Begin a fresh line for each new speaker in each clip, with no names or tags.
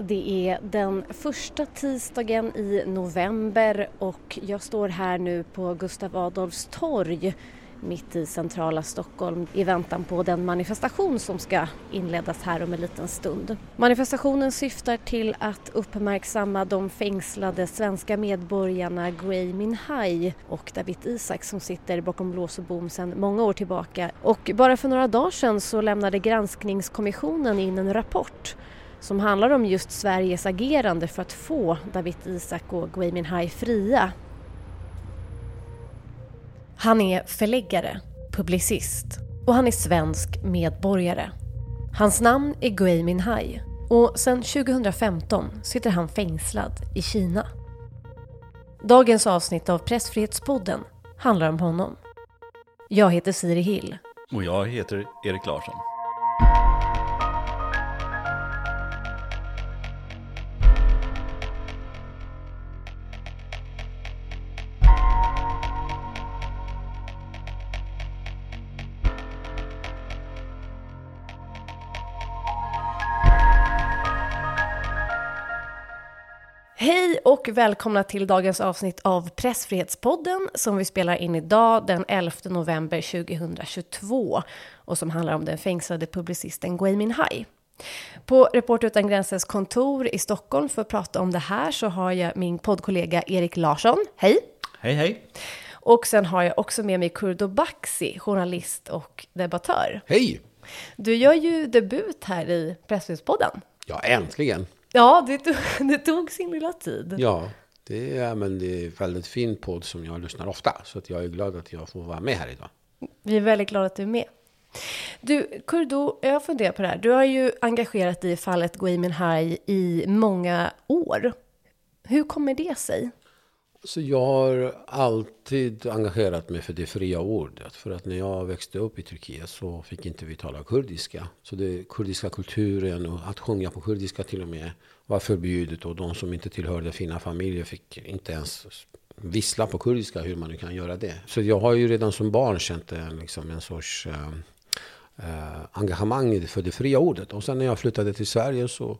Det är den första tisdagen i november och jag står här nu på Gustav Adolfs torg mitt i centrala Stockholm i väntan på den manifestation som ska inledas här om en liten stund. Manifestationen syftar till att uppmärksamma de fängslade svenska medborgarna Gui Minhai och David Isak som sitter bakom lås och bom sedan många år tillbaka. Och bara för några dagar sedan så lämnade granskningskommissionen in en rapport som handlar om just Sveriges agerande för att få David Isak och Gui Minhai fria. Han är förläggare, publicist och han är svensk medborgare. Hans namn är Gui Minhai och sedan 2015 sitter han fängslad i Kina. Dagens avsnitt av Pressfrihetspodden handlar om honom. Jag heter Siri Hill.
Och jag heter Erik Larsson.
Och välkomna till dagens avsnitt av Pressfrihetspodden som vi spelar in idag den 11 november 2022 och som handlar om den fängslade publicisten Gui Minhai. På Reporter utan gränsers kontor i Stockholm för att prata om det här så har jag min poddkollega Erik Larsson. Hej!
Hej hej!
Och sen har jag också med mig Kurdo Baxi, journalist och debattör.
Hej!
Du gör ju debut här i Pressfrihetspodden.
Ja, äntligen.
Ja, det tog, det tog sin lilla tid.
Ja, det är, men det är väldigt fin podd som jag lyssnar ofta. Så att jag är glad att jag får vara med här idag.
Vi är väldigt glada att du är med. Du, Kurdo, jag funderar på det här. Du har ju engagerat dig i fallet Gui Minhai i många år. Hur kommer det sig?
Så jag har alltid engagerat mig för det fria ordet. För att när jag växte upp i Turkiet så fick inte vi tala kurdiska. Så den kurdiska kulturen och att sjunga på kurdiska till och med var förbjudet. Och de som inte tillhörde fina familjer fick inte ens vissla på kurdiska, hur man nu kan göra det. Så jag har ju redan som barn känt en, liksom en sorts eh, eh engagemang för det fria ordet. Och sen när jag flyttade till Sverige så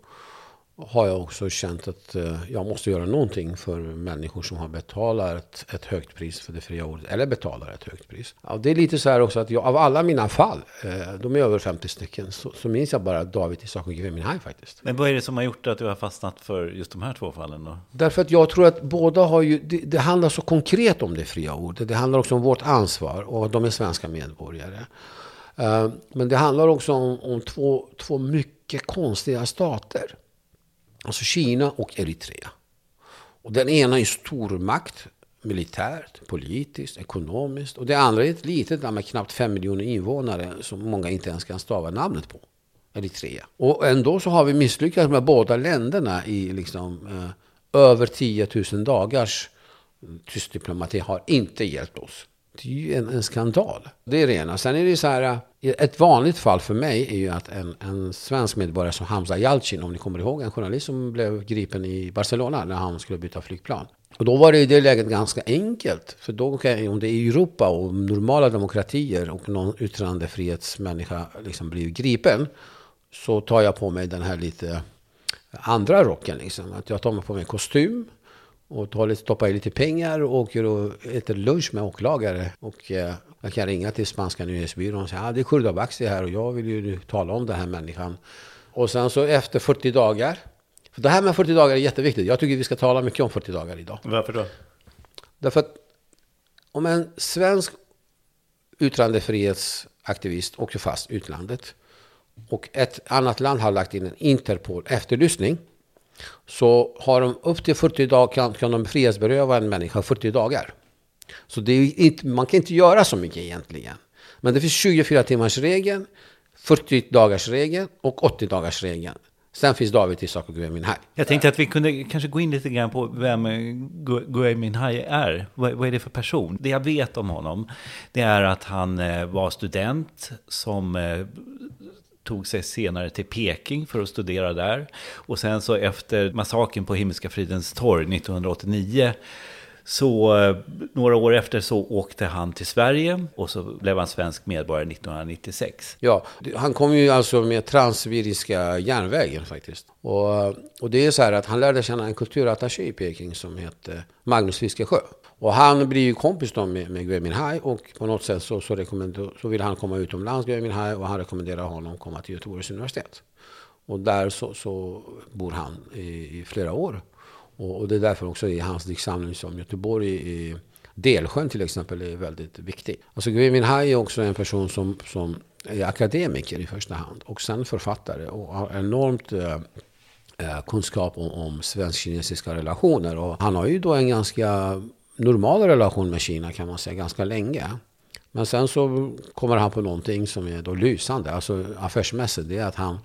har jag också känt att eh, jag måste göra någonting för människor som har betalat ett högt pris för det fria ordet. Eller betalar ett högt pris. Ja, det är lite så här också att jag, av alla mina fall, eh, de är över 50 stycken, så, så minns jag bara David Isak och Gui Minhai faktiskt.
Men vad är det som har gjort att du har fastnat för just de här två fallen då?
Därför att jag tror att båda har ju, det, det handlar så konkret om det fria ordet. Det handlar också om vårt ansvar och att de är svenska medborgare. Uh, men det handlar också om, om två, två mycket konstiga stater. Alltså Kina och Eritrea. Och den ena är stormakt, militärt, politiskt, ekonomiskt. Och det andra är ett litet land med knappt fem miljoner invånare som många inte ens kan stava namnet på. Eritrea. Och ändå så har vi misslyckats med båda länderna i liksom eh, över 10 000 dagars tyst diplomati har inte hjälpt oss. Det är ju en, en, skandal. Det är det ena. Sen är det så här, eh, ett vanligt fall för mig är ju att en, en svensk medborgare som Hamza Yalcin, om ni kommer ihåg, en journalist som blev gripen i Barcelona när han skulle byta flygplan. Och då var det i det läget ganska enkelt. För då kan, om det är Europa och normala demokratier och någon yttrandefrihetsmänniska liksom blir gripen. Så tar jag på mig den här lite andra rocken liksom. Att jag tar på mig kostym och tar lite, stoppar i lite pengar och åker och äter lunch med åklagare. Och eh, jag kan ringa till spanska nyhetsbyrån och säga att ah, det är Kurda Baxi här och jag vill ju tala om den här människan. Och sen så efter 40 dagar. För det här med 40 dagar är jätteviktigt. Jag tycker vi ska tala mycket om 40 dagar idag.
Varför då?
Därför att om en svensk yttrandefrihetsaktivist åker fast utlandet och ett annat land har lagt in en Interpol efterlysning så har de upp till 40 dagar kan, kan de frihetsberöva en människa 40 dagar. Så det är inte, man kan inte göra så mycket egentligen. Men det finns 24 timmars regeln, 40 dagars regeln och 80 dagars regeln. Sen finns David Isak och Gui Minhai.
Jag tänkte att vi kunde kanske gå in lite grann på vem Gui Minhai är. Vad, vad är det för person? Det jag vet om honom, det är att han eh, var student som eh, tog sig senare till Peking för att studera där. Och sen så efter massakern på Himmelska fridens torg 1989 Så eh, några år efter så åkte han till Sverige och så blev han svensk medborgare 1996.
Ja, han kom ju alltså med Transsibiriska järnvägen faktiskt. Och, och det är så här att han lärde känna en kulturattaché i Peking som hette Magnus Fiskesjö. Och han blir ju kompis då med, med Gui Minhai och på något sätt så, så, så vill han komma utomlands, Gui Minhai, och han rekommenderar honom att komma till Göteborgs universitet. Och där så, så bor han i, i flera år. Och, och, det är därför också i hans diktsamling som Göteborg i Delsjön till exempel är väldigt viktig. Alltså Gui Minhai är också en person som, som är akademiker i första hand och sen författare och har enormt eh, eh kunskap om, om svensk-kinesiska relationer. Och han har ju då en ganska normal relation med Kina kan man säga ganska länge. Men sen så kommer han på någonting som är då lysande, alltså affärsmässigt. Det är att han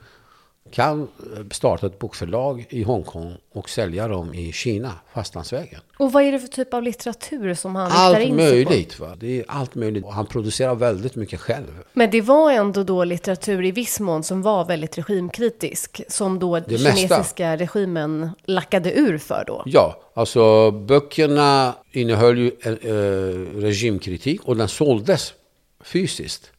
kan starta ett bokförlag i Hongkong och sälja dem i Kina, fastlandsvägen.
Och vad är det för typ av litteratur som han
allt
riktar in
sig på? Allt möjligt. Det är allt möjligt. Han producerar väldigt mycket själv.
Men det var ändå då litteratur i viss mån som var väldigt regimkritisk, som då den kinesiska mesta. regimen lackade ur för då?
Ja, alltså böckerna innehöll ju en, äh, regimkritik och den såldes fysiskt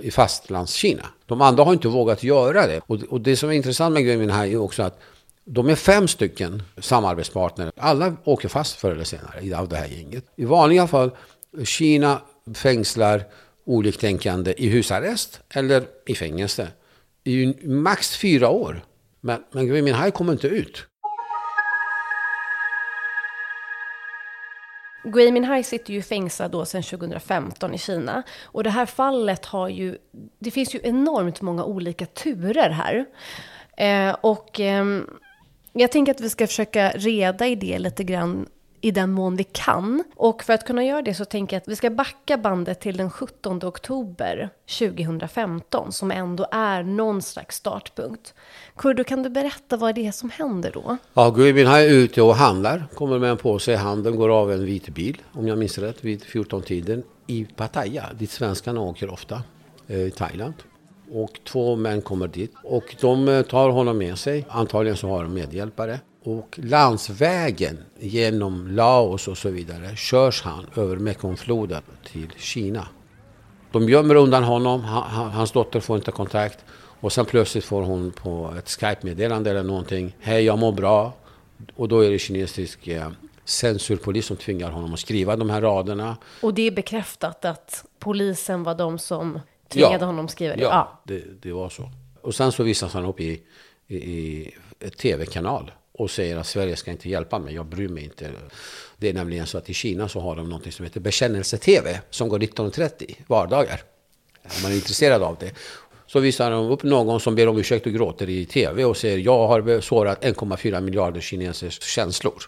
i fastlandskina. De andra har inte vågat göra det. Och, och det som är intressant med Gui här är också att de är fem stycken samarbetspartner. Alla åker fast förr eller senare av det här gänget. I vanliga fall, Kina fängslar oliktänkande i husarrest eller i fängelse i max fyra år. Men, men Gui Minhai kommer inte ut.
Gui Minhai sitter ju fängslad då sedan 2015 i Kina. Och det här fallet har ju, det finns ju enormt många olika turer här. Eh, och eh, jag tänker att vi ska försöka reda i det lite grann i den mån vi kan. Och för att kunna göra det så tänker jag att vi ska backa bandet till den 17 oktober 2015 som ändå är någon slags startpunkt. Kurdo, kan du berätta vad det är som händer då?
Ja, Guibin är ute och handlar, kommer med en påse i handen, går av en vit bil, om jag minns rätt, vid 14-tiden i Pattaya, dit svenskarna åker ofta, eh, i Thailand. Och två män kommer dit och de eh, tar honom med sig. Antagligen så har de medhjälpare. Och landsvägen genom Laos och så vidare körs han över Mekongfloden till Kina. De gömmer undan honom, hans dotter får inte kontakt. Och sen plötsligt får hon på ett Skype-meddelande eller någonting. Hej, jag mår bra. Och då är det kinesisk eh, censurpolis som tvingar honom att skriva de här raderna.
Och det är bekräftat att polisen var de som tvingade ja, honom skriva det?
Ja, ja. Det, det, var så. Och sen så visas han upp i, i, i tv-kanal och säger att Sverige ska inte hjälpa mig, jag bryr mig inte. Det är nämligen så att i Kina så har de något som heter bekännelse-tv som går 19.30 vardagar. Om man är intresserad av det. Så visar de upp någon som ber om ursäkt och gråter i tv och säger jag har sårat 1,4 miljarder kinesers känslor.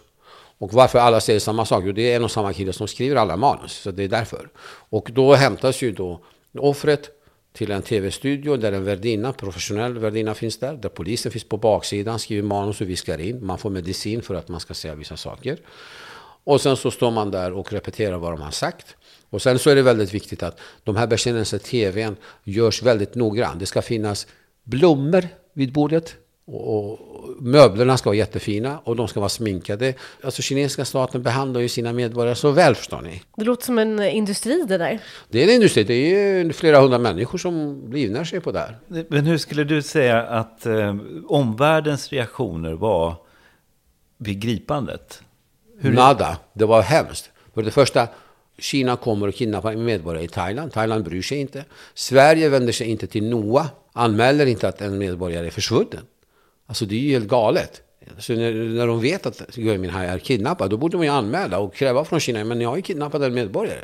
Och varför alla säger samma sak? Jo, det är en och samma kille som skriver alla manus. Så det är därför. Och då hämtas ju då offret till en tv-studio där en värdinna, professionell värdinna finns där. Där polisen finns på baksidan, skriver manus och viskar in. Man får medicin för att man ska säga vissa saker. Och sen så står man där och repeterar vad de har sagt. Och sen så är det väldigt viktigt att de här bekännelse-tvn görs väldigt noggrant. Det ska finnas blommor vid bordet. Och, möblerna ska vara jättefina och de ska vara sminkade. Alltså kinesiska staten behandlar ju sina medborgare så väl förstår ni.
Det låter som en industri det där.
Det är en industri. Det är flera hundra människor som livnär sig på det här.
Men hur skulle du säga att eh, omvärldens reaktioner var vid gripandet?
Hur Nada. Det var hemskt. För det första, Kina kommer och kidnappar medborgare i Thailand. Thailand bryr sig inte. Sverige vänder sig inte till NOA, anmäler inte att en medborgare är försvunnen. Alltså det är ju helt galet. Så när, när de vet att Gui Minhai är kidnappad, då borde man ju anmäla och kräva från Kina, men ni har ju kidnappat en medborgare.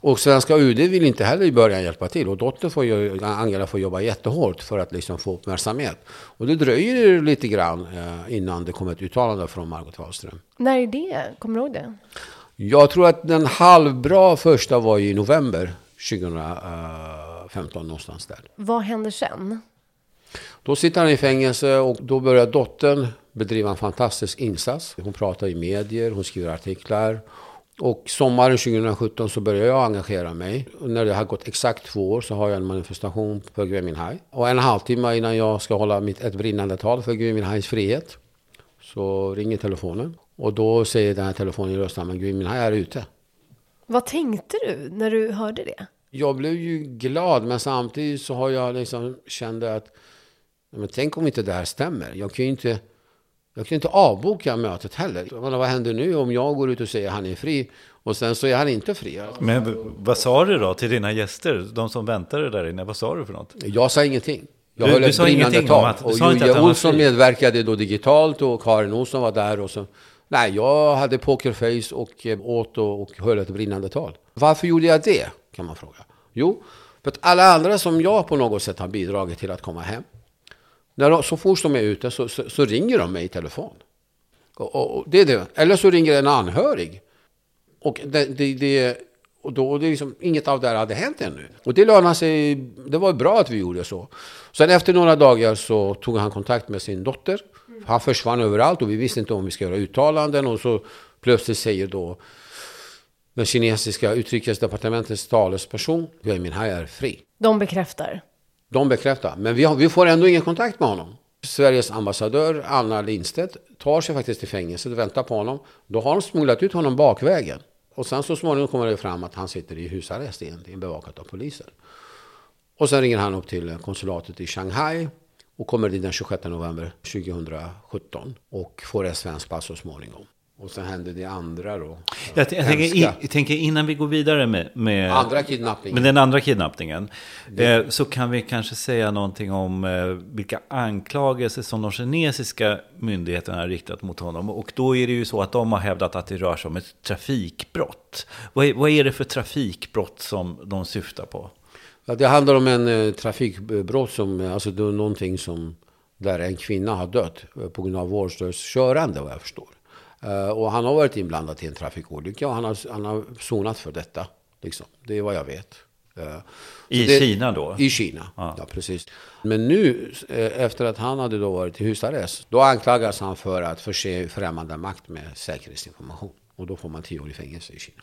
Och svenska UD vill inte heller i början hjälpa till. Och dottern får ju, Angela får jobba jättehårt för att liksom få uppmärksamhet. Och det dröjer lite grann eh, innan det kommer ett uttalande från Margot Wallström.
När är det? Kommer du ihåg det?
Jag tror att den halvbra första var i november 2015 någonstans där.
Vad händer sen?
Då sitter han i fängelse och då börjar dottern bedriva en fantastisk insats. Hon pratar i medier, hon skriver artiklar. Och sommaren 2017 så börjar jag engagera mig. Och när det har gått exakt två år så har jag en manifestation för Gui Minhai. Och en halvtimme innan jag ska hålla mitt, ett brinnande tal för Gui Minhais frihet så ringer telefonen. Och då säger den här telefonen i rösten, men Gui Minhai är ute.
Vad tänkte du när du hörde det?
Jag blev ju glad, men samtidigt så har jag liksom kände att men tänk om inte det här stämmer. Jag kan ju inte, jag kan inte avboka mötet heller. Men vad händer nu om jag går ut och säger att han är fri och sen så är han inte fri?
Men vad sa du då till dina gäster, de som väntade där inne? Vad sa du för något?
Jag sa ingenting. Jag
Du-
höll
du
ett
sa
brinnande tal.
att-
och Julia Olsson medverkade då digitalt och Karin Olsson var där. Och så. Nej, jag hade pokerface och eh, åt och, och höll ett brinnande tal. Varför gjorde jag det? Kan man fråga. Jo, för att alla andra som jag på något sätt har bidragit till att komma hem. När de, så fort de är ute så, så, så ringer de mig i telefon. Och, och, och det är det. Eller så ringer en anhörig. Och det, det, det, och då och det liksom, inget av det här hade hänt ännu. Och det lönade sig. Det var bra att vi gjorde så. Sen efter några dagar så tog han kontakt med sin dotter. Han försvann överallt och vi visste inte om vi ska göra uttalanden. Och så plötsligt säger då den kinesiska utrikesdepartementets talesperson, Gui Minhai är fri.
De bekräftar.
De bekräftar. Men vi, har, vi får ändå ingen kontakt med honom. Sveriges ambassadör Anna Lindstedt tar sig faktiskt till fängelset och väntar på honom. Då har de smugglat ut honom bakvägen. Och sen så småningom kommer det fram att han sitter i husarrest egentligen, bevakat av polisen. Och sen ringer han upp till konsulatet i Shanghai och kommer dit den 26 november 2017 och får ett svenskt pass så småningom. Och sen händer det andra då.
Jag, jag, tänker, jag tänker innan vi går vidare med, med,
Andra kidnappningen.
med den andra kidnappningen. Eh, så kan vi kanske säga någonting om eh, vilka anklagelser som de kinesiska myndigheterna har riktat mot honom. Och då är det ju så att de har hävdat att det rör sig om ett trafikbrott. Vad är, vad är det för trafikbrott som de syftar på?
Det handlar om en eh, trafikbrott som, eh, alltså det är någonting som, där en kvinna har dött på grund av vårdslöst körande vad jag förstår. Eh, och han har varit inblandad i en trafikolycka och han har, han har sonat för detta. Liksom. Det är vad jag vet. Eh,
I
det-
Kina då?
I Kina,
Ja.
ja. precis. Men nu, eh, efter att han hade då varit i husarrest, då anklagas han för att förse främmande makt med säkerhetsinformation. Och då får man tio år i fängelse i Kina.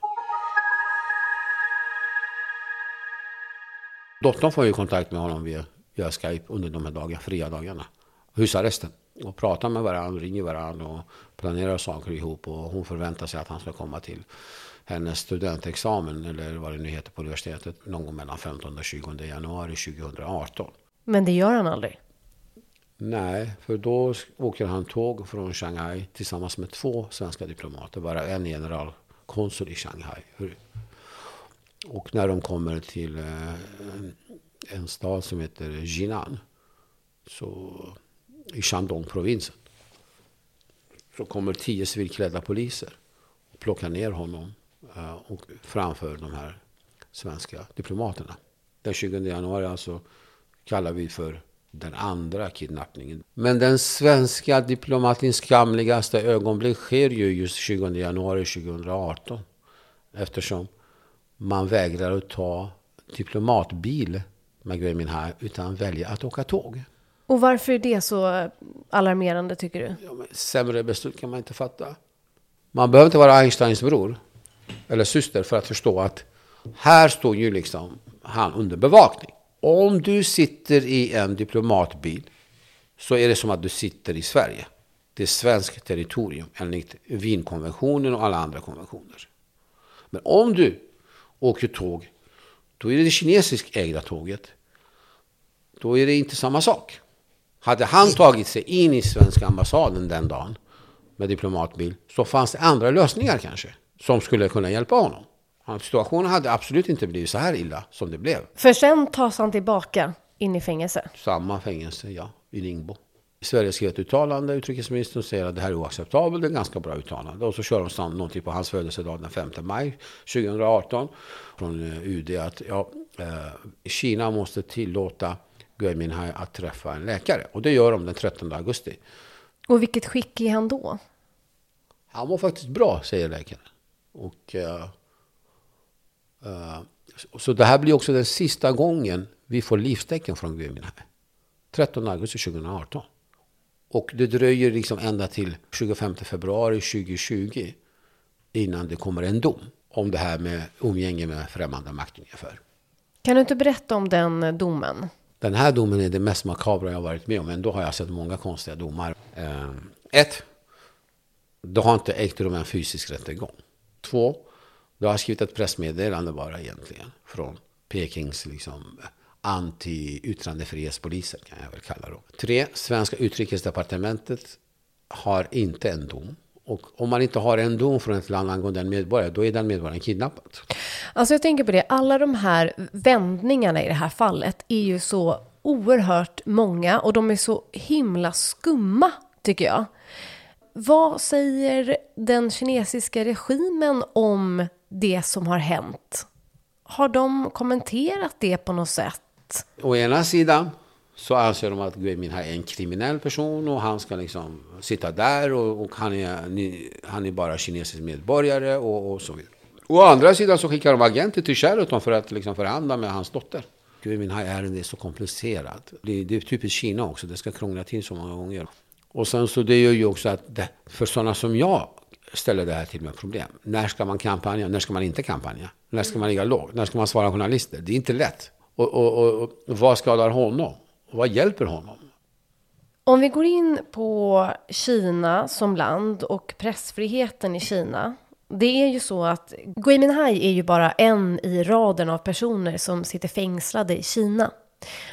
Dottern får ju kontakt med honom via, via Skype under de här dagarna, fria dagarna. Husarresten. Och pratar med varandra, ringer varandra och planerar saker ihop. Och hon förväntar sig att han ska komma till hennes studentexamen, eller vad det nu heter på universitetet, någon gång mellan 15 och 20 januari 2018.
Men det gör han aldrig.
Nej, för då åker han tåg från Shanghai tillsammans med två svenska diplomater, bara en generalkonsul i Shanghai. Och när de kommer till eh, en- en stad som heter Jinan, så, i Shandong-provinsen, så kommer tio civilklädda poliser och plockar ner honom eh, och framför de här svenska diplomaterna. Den 20 januari alltså kallar vi för den andra kidnappningen. Men den svenska diplomatins skamligaste ögonblick sker ju just 20 januari 2018. Eftersom man vägrar att ta diplomatbil med Gui Minhai utan väljer att åka tåg.
Och varför är det så alarmerande tycker du?
Ja, men sämre beslut kan man inte fatta. Man behöver inte vara Einsteins bror eller syster för att förstå att här står ju liksom han under bevakning. Om du sitter i en diplomatbil så är det som att du sitter i Sverige. Det är svenskt territorium enligt Wienkonventionen och alla andra konventioner. Men om du åker tåg, då är det det kinesiskt ägda tåget. Då är det inte samma sak. Hade han tagit sig in i svenska ambassaden den dagen med diplomatbil så fanns det andra lösningar kanske som skulle kunna hjälpa honom. Hans situation hade absolut inte blivit så här illa som det blev.
För sen tas han tillbaka in i fängelse.
Samma fängelse, ja, i Ringbo. Sverige skrev ett uttalande, utrikesministern säger att det här är oacceptabelt, det är ganska bra uttalande. Och så kör de någonting på hans födelsedag den 5 maj 2018 från eh, UD att ja, eh, Kina måste tillåta Gui Minhai att träffa en läkare. Och det gör de den 13 augusti.
Och vilket skick är han då?
Han var faktiskt bra, säger läkaren. Och, eh, eh, så det här blir också den sista gången vi får livstecken från Gui Minhai. 13 augusti 2018. Och det dröjer liksom ända till 25 februari 2020 innan det kommer en dom om det här med umgänge med främmande makt ungefär.
Kan du inte berätta om den domen?
Den här domen är det mest makabra jag varit med om. Ändå har jag sett många konstiga domar. Eh, ett. Det har inte ägt rum en fysisk rättegång. Två, det har skrivit ett pressmeddelande bara egentligen från Pekings liksom, anti-yttrandefrihetspolisen kan jag väl kalla dem. Tre, svenska utrikesdepartementet har inte en dom. Och om man inte har en dom från ett land angående en medborgare, då är den medborgaren kidnappad.
Alltså jag tänker på det, alla de här vändningarna i det här fallet är ju så oerhört många och de är så himla skumma, tycker jag. Vad säger den kinesiska regimen om det som har hänt? Har de kommenterat det på något sätt?
Å ena sidan så anser de att Gui Minhai är en kriminell person och han ska liksom sitta där och, och han, är, han är bara kinesisk medborgare och, och så vidare. Å andra sidan så skickar de agenter till Sheraton för att liksom förhandla med hans dotter. Gui Minhai-ärendet är så komplicerat. Det, det är typiskt Kina också, det ska krångla till så många gånger. Och sen så det gör ju också att det, för sådana som jag ställer det här till med problem. När ska man kampanja? När ska man inte kampanja? När ska man ligga lågt? När ska man svara journalister? Det är inte lätt. Och, och, och, och vad skadar honom? Och vad hjälper honom?
Om vi går in på Kina som land och pressfriheten i Kina. Det är ju så att Gui Minhai är ju bara en i raden av personer som sitter fängslade i Kina.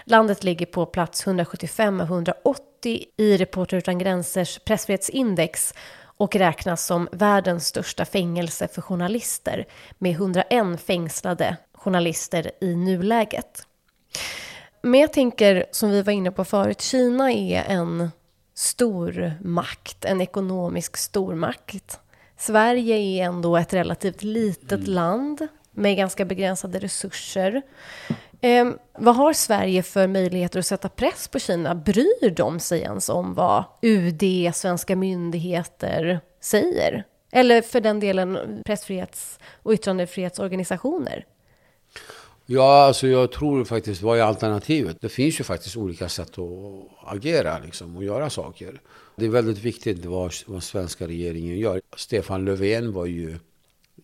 Landet ligger på plats 175 av 180 i Reporter utan gränsers pressfrihetsindex och räknas som världens största fängelse för journalister med 101 fängslade journalister i nuläget. Men jag tänker, som vi var inne på förut, Kina är en stor makt, en ekonomisk stormakt. Sverige är ändå ett relativt litet mm. land med ganska begränsade resurser. Eh, vad har Sverige för möjligheter att sätta press på Kina? Bryr de sig ens om vad UD, svenska myndigheter säger? Eller för den delen pressfrihets och yttrandefrihetsorganisationer?
Ja, alltså jag tror faktiskt, vad är alternativet? Det finns ju faktiskt olika sätt att agera liksom, och göra saker. Det är väldigt viktigt vad, vad svenska regeringen gör. Stefan Löfven var ju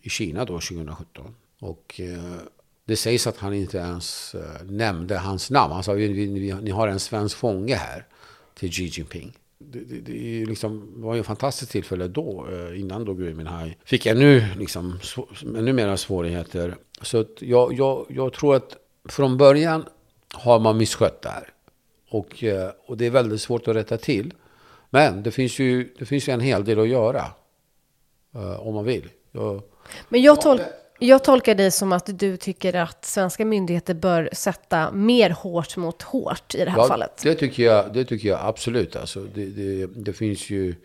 i Kina då 2017. Och eh, det sägs att han inte ens eh, nämnde hans namn. Han sa, vi, vi, vi, ni har en svensk fånge här till Xi Jinping. Det, det, det liksom, var ju ett fantastiskt tillfälle då, eh, innan då Gui Minhai fick ännu, liksom, ännu mera svårigheter. Så jag, jag, jag tror att från början har man misskött det här. Och, eh, och det är väldigt svårt att rätta till. Men det finns ju, det finns ju en hel del att göra. Uh, om man vill. Jag,
Men jag, tol jag tolkar dig som att du tycker att svenska myndigheter bör sätta mer hårt mot hårt i det här
ja,
fallet.
Det tycker jag, det tycker jag absolut. Alltså, det, det, det finns ju...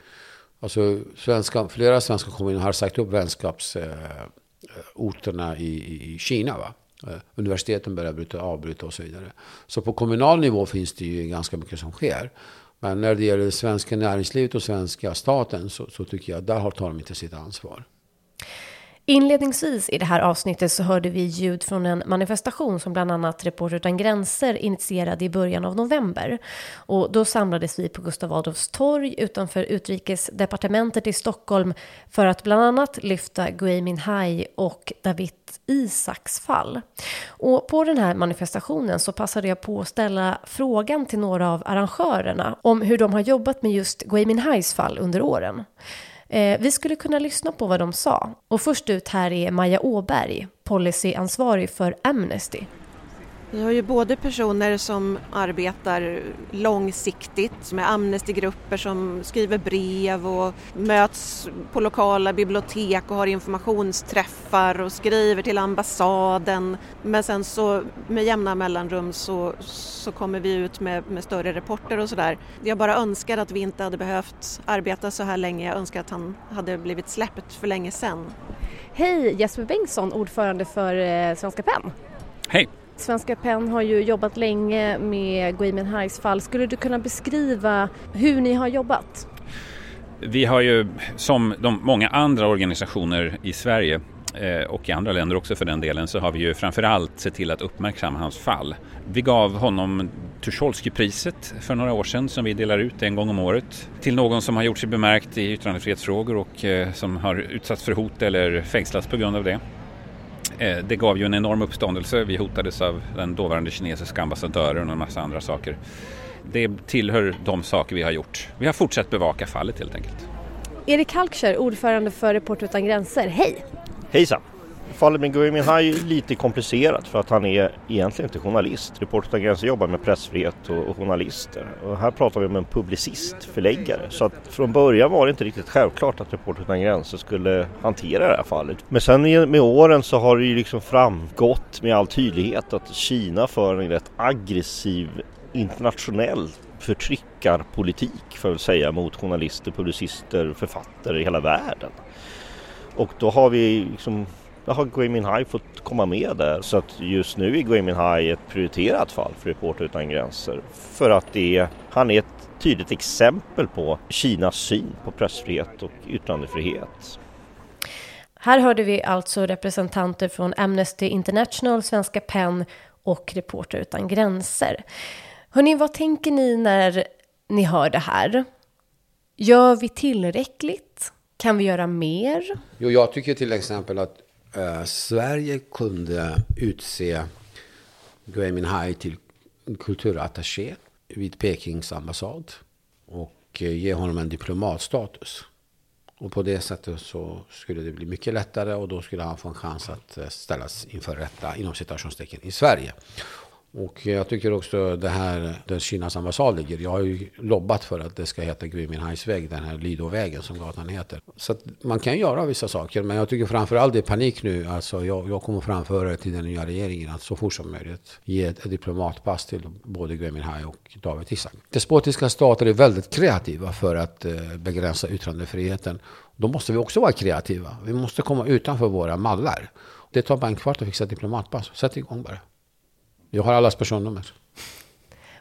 Alltså, svenska, flera svenska kommuner har sagt upp vänskapsorterna i, i, Kina. Va? Eh, universiteten börjar bryta, avbryta och så vidare. Så på kommunal nivå finns det ju ganska mycket som sker. Men när det gäller svenska näringslivet och svenska staten så, så tycker jag att där tar de inte sitt ansvar.
Inledningsvis i det här avsnittet så hörde vi ljud från en manifestation som bland annat Reporter utan gränser initierade i början av november. Och då samlades vi på Gustav Adolfs torg utanför utrikesdepartementet i Stockholm för att bland annat lyfta Gui Minhai och David Isaks fall. Och på den här manifestationen så passade jag på att ställa frågan till några av arrangörerna om hur de har jobbat med just Gui Minhais fall under åren. Eh, vi skulle kunna lyssna på vad de sa. Och först ut här är Maja Åberg, policyansvarig för Amnesty.
Vi har ju både personer som arbetar långsiktigt med Amnestygrupper som skriver brev och möts på lokala bibliotek och har informationsträffar och skriver till ambassaden. Men sen så med jämna mellanrum så, så kommer vi ut med, med större rapporter och sådär. Jag bara önskar att vi inte hade behövt arbeta så här länge. Jag önskar att han hade blivit släppt för länge sedan.
Hej Jesper Bengtsson, ordförande för eh, Svenska PEN.
Hej!
Svenska PEN har ju jobbat länge med Gui Minhais fall. Skulle du kunna beskriva hur ni har jobbat?
Vi har ju som de många andra organisationer i Sverige eh, och i andra länder också för den delen så har vi ju framförallt sett till att uppmärksamma hans fall. Vi gav honom Tucholskypriset för några år sedan som vi delar ut en gång om året till någon som har gjort sig bemärkt i yttrandefrihetsfrågor och eh, som har utsatts för hot eller fängslats på grund av det. Eh, det gav ju en enorm uppståndelse. Vi hotades av den dåvarande kinesiska ambassadören och en massa andra saker. Det tillhör de saker vi har gjort. Vi har fortsatt bevaka fallet helt enkelt.
Erik Halkscher, ordförande för Reporter utan gränser. Hej!
Hejsan! Fallet med Gui Minhai är lite komplicerat för att han är egentligen inte journalist. Reporter utan gränser jobbar med pressfrihet och, journalister. Och här pratar vi om en publicist, förläggare. Så att från början var det inte riktigt självklart att Reporter utan gränser skulle hantera det här fallet. Men sen med åren så har det ju liksom framgått med all tydlighet att Kina för en rätt aggressiv internationell förtryckarpolitik för att säga mot journalister, publicister, författare i hela världen. Och då har vi liksom har Gui Minhai fått komma med där. Så att just nu är Gui Minhai ett prioriterat fall för Reporter utan gränser. För att det är, han är ett tydligt exempel på Kinas syn på pressfrihet och yttrandefrihet.
Här hörde vi alltså representanter från Amnesty International, Svenska PEN och Reporter utan gränser. Hörni, vad tänker ni när ni hör det här? Gör vi tillräckligt? Kan vi göra mer?
Jo, jag tycker till exempel att eh, Sverige kunde utse Gui Minhai till kulturattaché vid Pekings ambassad och eh, ge honom en diplomatstatus. Och på det sättet så skulle det bli mycket lättare och då skulle han få en chans att eh, ställas inför rätta inom citationstecken i Sverige. Och jag tycker också det här där Kinas ambassad ligger. Jag har ju lobbat för att det ska heta Gui Minhais väg, den här Lidovägen som gatan heter. Så att man kan göra vissa saker, men jag tycker framförallt det är panik nu. Alltså jag, jag kommer framföra det till den nya regeringen att så fort som möjligt ge ett, ett diplomatpass till både Gui Minhai och David Isaak. Despotiska stater är väldigt kreativa för att eh, begränsa yttrandefriheten. Då måste vi också vara kreativa. Vi måste komma utanför våra mallar. Det tar bara en kvart att fixa diplomatpass. Sätt igång bara. Jag har allas personnummer.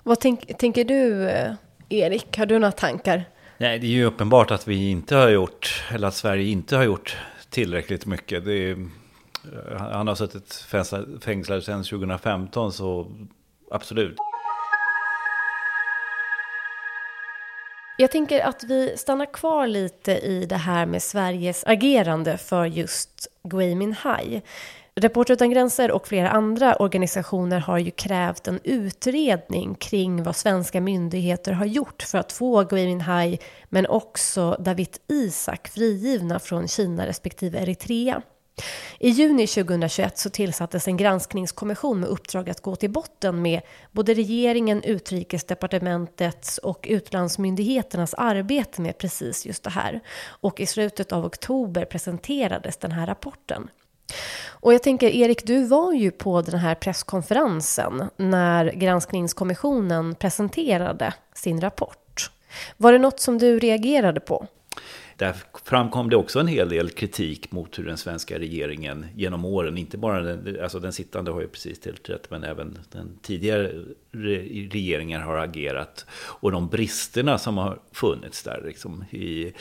Vad tänk, tänker du, eh, Erik? Har du några tankar?
Nej, det är ju uppenbart att vi inte har gjort, eller att Sverige inte har gjort tillräckligt mycket. Är, eh, han har suttit fängslad sedan 2015, så absolut.
Jag tänker att vi stannar kvar lite i det här med Sveriges agerande för just Gui Minhai. Reporter utan gränser och flera andra organisationer har ju krävt en utredning kring vad svenska myndigheter har gjort för att få Gui Minhai men också David Isak frigivna från Kina respektive Eritrea. I juni 2021 så tillsattes en granskningskommission med uppdrag att gå till botten med både regeringen, utrikesdepartementets och utlandsmyndigheternas arbete med precis just det här. Och i slutet av oktober presenterades den här rapporten. Och jag tänker, Erik, du var ju på den här presskonferensen när granskningskommissionen presenterade sin rapport. Var det något som du reagerade på?
Där framkom det också en hel del kritik mot hur den svenska regeringen genom åren, inte bara den, alltså den sittande har ju precis tillträtt, men även den tidigare regeringen har agerat. Och de bristerna som har funnits där. Liksom. I,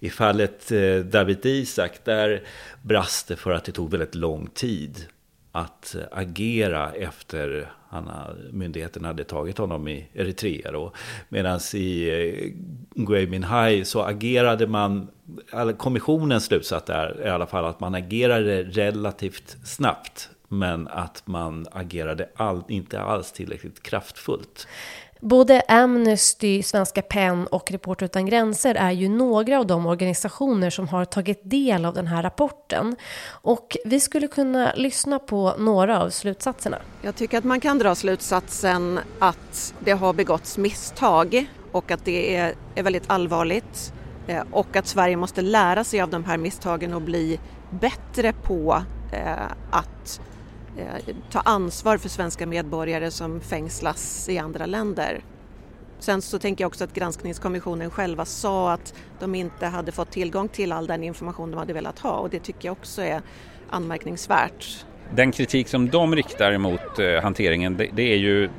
I fallet eh, David Isak, där brast det för att det tog väldigt lång tid att agera efter han, myndigheten hade tagit honom i Eritrea. Medan i eh, Gui Minhai så agerade man, kommissionens slutsats är i alla fall att man agerade relativt snabbt. Men att man agerade all, inte alls tillräckligt kraftfullt.
Både Amnesty, Svenska PEN och Reporter utan gränser är ju några av de organisationer som har tagit del av den här rapporten. Och vi skulle kunna lyssna på några av slutsatserna.
Jag tycker att man kan dra slutsatsen att det har begåtts misstag och att det är, är väldigt allvarligt eh, och att Sverige måste lära sig av de här misstagen och bli bättre på eh, att Eh, ta ansvar för svenska medborgare som fängslas i andra länder. Sen så tänker jag också att granskningskommissionen själva sa att de inte hade fått tillgång till all den information de hade velat ha och det tycker jag också är anmärkningsvärt.
Den kritik som de riktar mot eh, hanteringen det, det är ju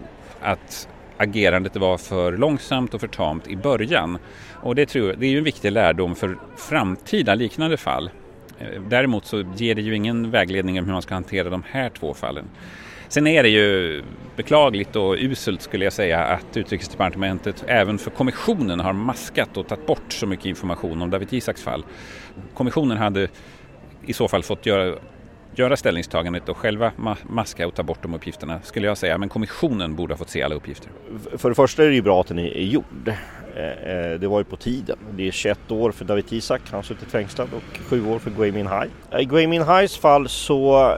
att agerandet var för långsamt och för tamt i början. Och det, tror jag, det är ju en viktig lärdom för framtida liknande fall. Eh, däremot så ger det ju ingen vägledning om hur man ska hantera de här två fallen. Sen är det ju beklagligt och uselt skulle jag säga att Utrikesdepartementet även för kommissionen har maskat och tagit bort så mycket information om David Isaks fall. Kommissionen hade i så fall fått göra göra ställningstagandet och själva maska och ta bort de uppgifterna skulle jag säga. Men kommissionen borde ha fått se alla uppgifter.
För det första är det ju bra att den är gjord. Eh, eh, det var ju på tiden. Det är 21 år för David Isak, han har suttit fängslad och 7 år för Gui Minhai. I Gui Minhais fall så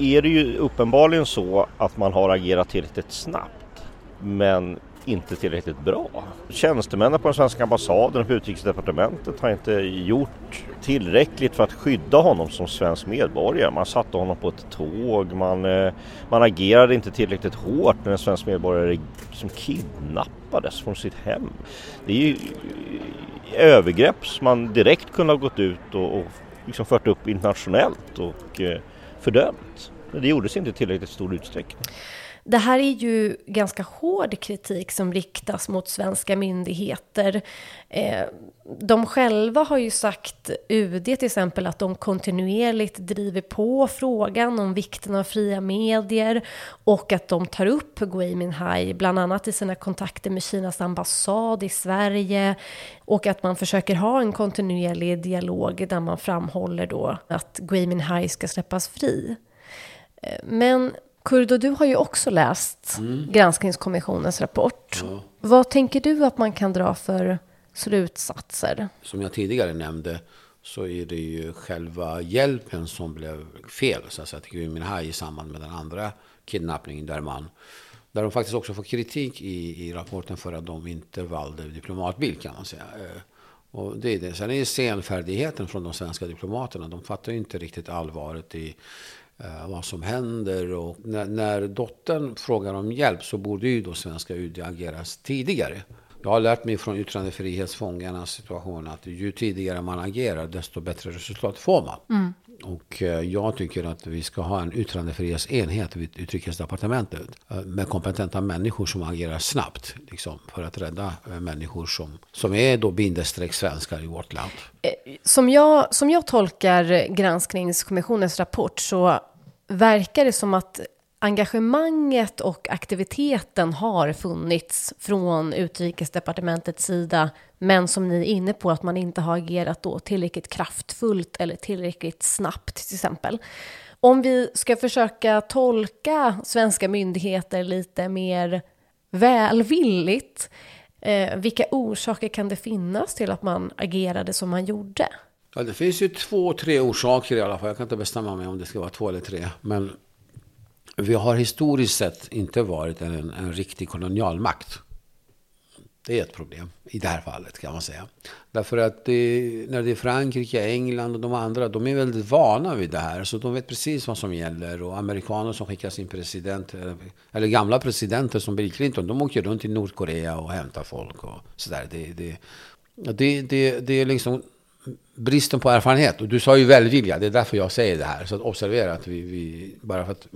är det ju uppenbarligen så att man har agerat tillräckligt snabbt. Men inte tillräckligt bra. Tjänstemännen på den svenska ambassaden och på utrikesdepartementet har inte gjort tillräckligt för att skydda honom som svensk medborgare. Man satte honom på ett tåg, man, eh, man agerade inte tillräckligt hårt när en svensk medborgare som kidnappades från sitt hem. Det är ju eh, övergrepp som man direkt kunde ha gått ut och, och liksom fört upp internationellt och eh, fördömt. Men det gjordes inte i tillräckligt stor utsträckning.
Det här är ju ganska hård kritik som riktas mot svenska myndigheter. Eh, de själva har ju sagt, UD till exempel, att de kontinuerligt driver på frågan om vikten av fria medier och att de tar upp Gui Minhai, bland annat i sina kontakter med Kinas ambassad i Sverige och att man försöker ha en kontinuerlig dialog där man framhåller då att Gui Minhai ska släppas fri. Eh, men Kurdo, du har ju också läst mm. granskningskommissionens rapport. Ja. Vad tänker du att man kan dra för slutsatser?
Som jag tidigare nämnde så är det ju själva hjälpen som blev fel, så att säga, till Gui Minhai i samband med den andra kidnappningen där man där de faktiskt också får kritik i, i rapporten för att de inte valde diplomatbil kan man säga. Eh, och det är det. Sen är det senfärdigheten från de svenska diplomaterna. De fattar ju inte riktigt allvaret i Eh, vad som händer. Och när, när dottern frågar om hjälp så borde ju då svenska UD ageras tidigare. Jag har lärt mig från yttrandefrihetsfångarnas situation att ju tidigare man agerar desto bättre resultat får man. Mm. Och eh, jag tycker att vi ska ha en yttrandefrihetsenhet vid utrikesdepartementet eh, med kompetenta människor som agerar snabbt liksom, för att rädda människor som, som är då bindestreck svenskar i vårt land.
Som jag, som jag tolkar granskningskommissionens rapport så verkar det som att engagemanget och aktiviteten har funnits från utrikesdepartementets sida, men som ni är inne på, att man inte har agerat då tillräckligt kraftfullt eller tillräckligt snabbt till exempel. Om vi ska försöka tolka svenska myndigheter lite mer välvilligt, eh, vilka orsaker kan det finnas till att man agerade som man gjorde?
Ja, det finns ju två, tre orsaker i alla fall. Jag kan inte bestämma mig om det ska vara två eller tre. Men vi har historiskt sett inte varit en, en riktig kolonialmakt. Det är ett problem i det här fallet kan man säga. Därför att det, när det är Frankrike, England och de andra, de är väldigt vana vid det här. Så de vet precis vad som gäller. Och amerikaner som skickar sin president, eh, eller gamla presidenter som Bill Clinton, de åker runt i Nordkorea och hämtar folk och sådär. Det, det, det, det, det är liksom bristen på erfarenhet. Och du sa ju välvilja, det är därför jag säger det här. Så att observera att vi, vi bara för att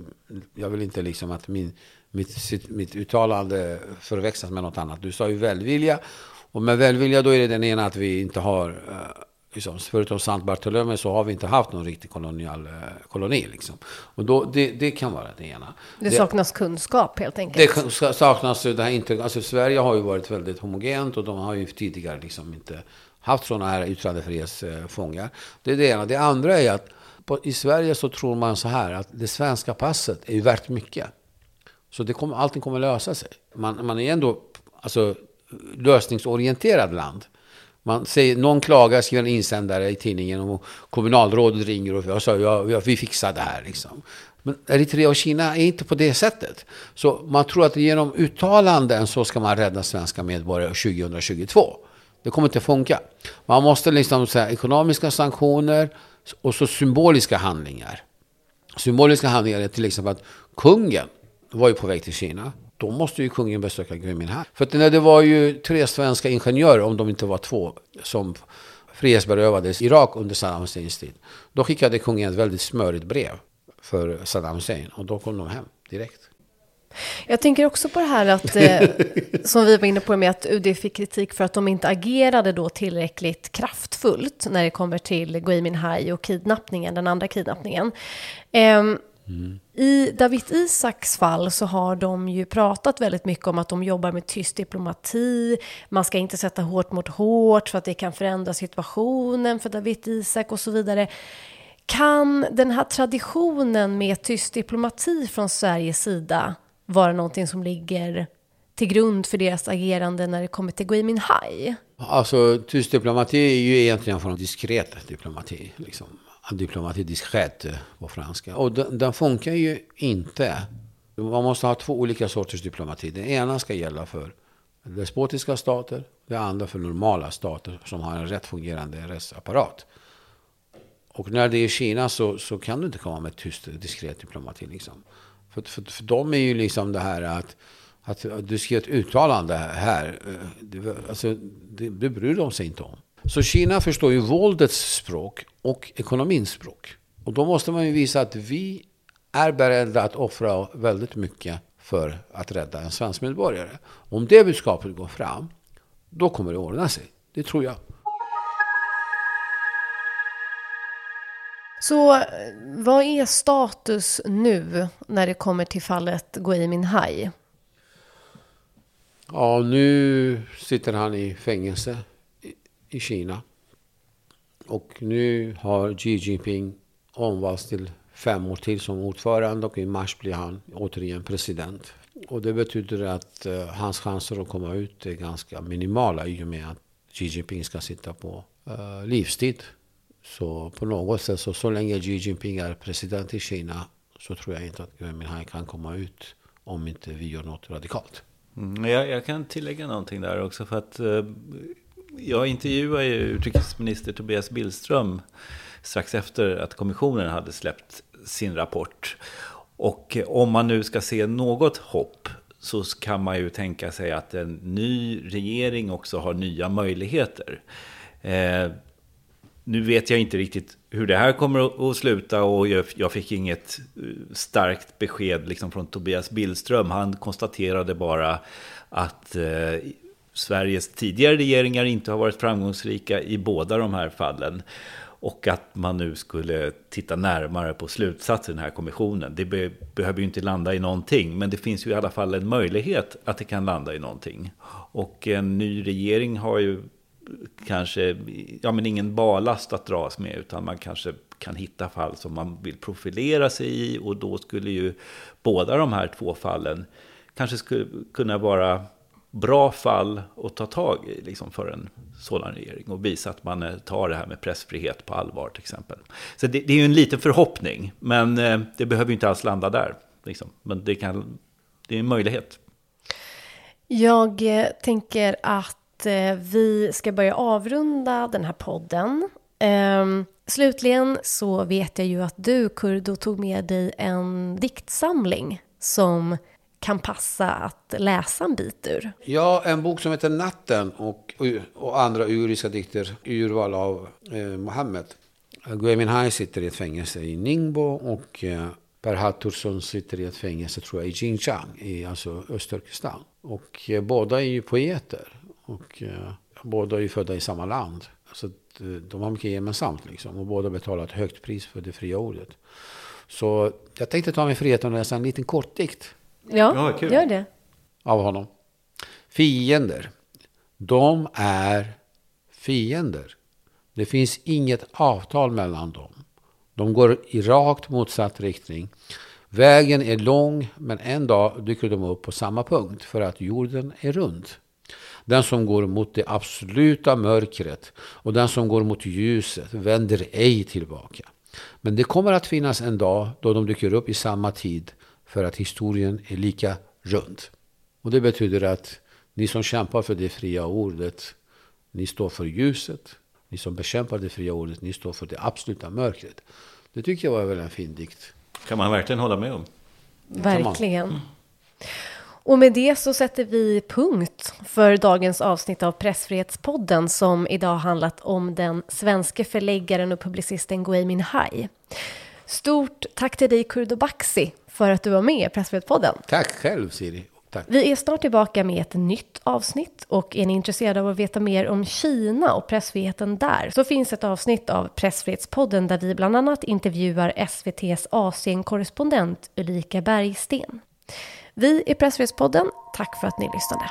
jag vill inte liksom att min, mitt, mitt uttalande förväxlas med något annat. Du sa ju välvilja. Och med välvilja då är det den ena att vi inte har, eh, liksom, förutom Sant Bartolomé så har vi inte haft någon riktig kolonial, eh, koloni. Liksom. Och då, det, det kan vara det ena.
Det saknas kunskap helt enkelt.
Det saknas, det här inte, alltså Sverige har ju varit väldigt homogent och de har ju tidigare liksom inte haft sådana här yttrandefrihetsfångar. Det är det ena. Det andra är att på, i Sverige så tror man så här att det svenska passet är ju värt mycket. Så det kommer, allting kommer lösa sig. Man, man är ändå alltså, lösningsorienterad land. Man säger, någon klagar, skriver en insändare i tidningen och kommunalrådet ringer och säger ja, ja, vi fixar det här. Liksom. Men Eritrea och Kina är inte på det sättet. Så man tror att genom uttalanden så ska man rädda svenska medborgare 2022. Det kommer inte funka. Man måste liksom säga ekonomiska sanktioner och så symboliska handlingar. Symboliska handlingar är till exempel att kungen var ju på väg till Kina. Då måste ju kungen besöka Gui Minhai. För att det var ju tre svenska ingenjörer, om de inte var två, som frihetsberövades i Irak under Saddam Husseins tid. Då skickade kungen ett väldigt smörigt brev för Saddam Hussein och då kom de hem direkt.
Jag tänker också på det här att, eh, som vi var inne på med att UD fick kritik för att de inte agerade då tillräckligt kraftfullt när det kommer till Gui Minhai och kidnappningen, den andra kidnappningen. Eh, mm. I David Isaks fall så har de ju pratat väldigt mycket om att de jobbar med tyst diplomati, man ska inte sätta hårt mot hårt för att det kan förändra situationen för David Isak och så vidare. Kan den här traditionen med tyst diplomati från Sveriges sida vara någonting som ligger till grund för deras agerande när det kommer till Gui Minhai?
Alltså tyst diplomati är ju egentligen från diskret diplomati. Liksom. Diplomati diskret eh, på franska. Och den, den funkar ju inte. Man måste ha två olika sorters diplomati. Den ena ska gälla för despotiska stater. Det andra för normala stater som har en rätt fungerande rättsapparat. Och när det är Kina så, så kan du inte komma med tyst diskret diplomati. Liksom. För, för, för dem är ju liksom det här att, att du skriver ett uttalande här. Det, alltså, det, det bryr de sig inte om. Så Kina förstår ju våldets språk och ekonomins språk. Och då måste man ju visa att vi är beredda att offra väldigt mycket för att rädda en svensk medborgare. Om det budskapet går fram, då kommer det ordna sig. Det tror jag.
Så eh, vad är status nu när det kommer till fallet Gui Minhai?
Ja, nu sitter han i fängelse i Kina. Och nu har Xi Jinping omvalts till fem år till som ordförande och i mars blir han återigen president. Och det betyder att uh, hans chanser att komma ut är ganska minimala i och med att Xi Jinping ska sitta på uh, livstid. Så på något sätt, så, så länge Xi Jinping är president i Kina så tror jag inte att Gui Minhai kan komma ut om inte vi gör något radikalt.
Mm, jag, jag, kan tillägga någonting där också för att eh, jag intervjuade ju utrikesminister Tobias Billström strax efter att kommissionen hade släppt sin rapport. Och eh, om man nu ska se något hopp så kan man ju tänka sig att en ny regering också har nya möjligheter. Eh, nu vet jag inte riktigt hur det här kommer att sluta och jag fick inget eh, starkt besked liksom från Tobias Billström. Han konstaterade bara att eh, Sveriges tidigare regeringar inte har varit framgångsrika i båda de här fallen. Och att man nu skulle titta närmare på slutsatsen i den här kommissionen. Det be behöver ju inte landa i någonting, men det finns ju i alla fall en möjlighet att det kan landa i någonting. Och en ny regering har ju kanske, ja men ingen barlast att dras med, utan man kanske kan hitta fall som man vill profilera sig i och då skulle ju båda de här två fallen kanske skulle kunna vara bra fall att ta tag i liksom, för en sådan regering och visa att man eh, tar det här med pressfrihet på allvar till exempel. Så det, det är ju en liten förhoppning, men eh, det behöver ju inte alls landa där. Liksom. Men det, kan, det är en möjlighet.
Jag eh, tänker att Eh, vi ska börja avrunda den här podden. Ehm, slutligen så vet jag ju att du, Kurdo, tog med dig en diktsamling som kan passa att läsa en bit ur?
Ja, en bok som heter Natten och, och andra uriska dikter, urval av eh, Mohammed. Gui Minhai sitter i ett fängelse i Ningbo och eh, Per Hattursson sitter i ett fängelse, tror jag, i Xinjiang, i alltså Östturkestan. Och eh, båda är ju poeter. Och eh, båda är ju födda i samma land. Så att, eh, de har mycket gemensamt liksom. Och båda betalar ett högt pris för det fria ordet. Så jag tänkte ta mig friheten att läsa en liten kortdikt
Ja, ja gör det.
Av honom. Fiender. De är fiender. Det finns inget avtal mellan dem. De går i rakt motsatt riktning. Vägen är lång, men en dag dyker de upp på samma punkt för att jorden är rund. Den som går mot det absoluta mörkret och den som går mot ljuset vänder ej tillbaka. Men det kommer att finnas en dag då de dyker upp i samma tid för att historien är lika rund. Och det betyder att ni som kämpar för det fria ordet, ni står för ljuset. Ni som bekämpar det fria ordet, ni står för det absoluta mörkret. Det tycker jag var väl en fin dikt.
Kan man verkligen hålla med om.
Verkligen. Och med det så sätter vi punkt för dagens avsnitt av Pressfrihetspodden som idag handlat om den svenska förläggaren och publicisten Gui Minhai. Stort tack till dig Kurdo Baxi för att du var med i Pressfrihetspodden.
Tack själv Siri. Tack.
Vi är snart tillbaka med ett nytt avsnitt och är ni intresserade av att veta mer om Kina och pressfriheten där så finns ett avsnitt av Pressfrihetspodden där vi bland annat intervjuar SVTs Asienkorrespondent Ulrika Bergsten. Vi i Pressfrihetspodden. Tack för att ni lyssnade.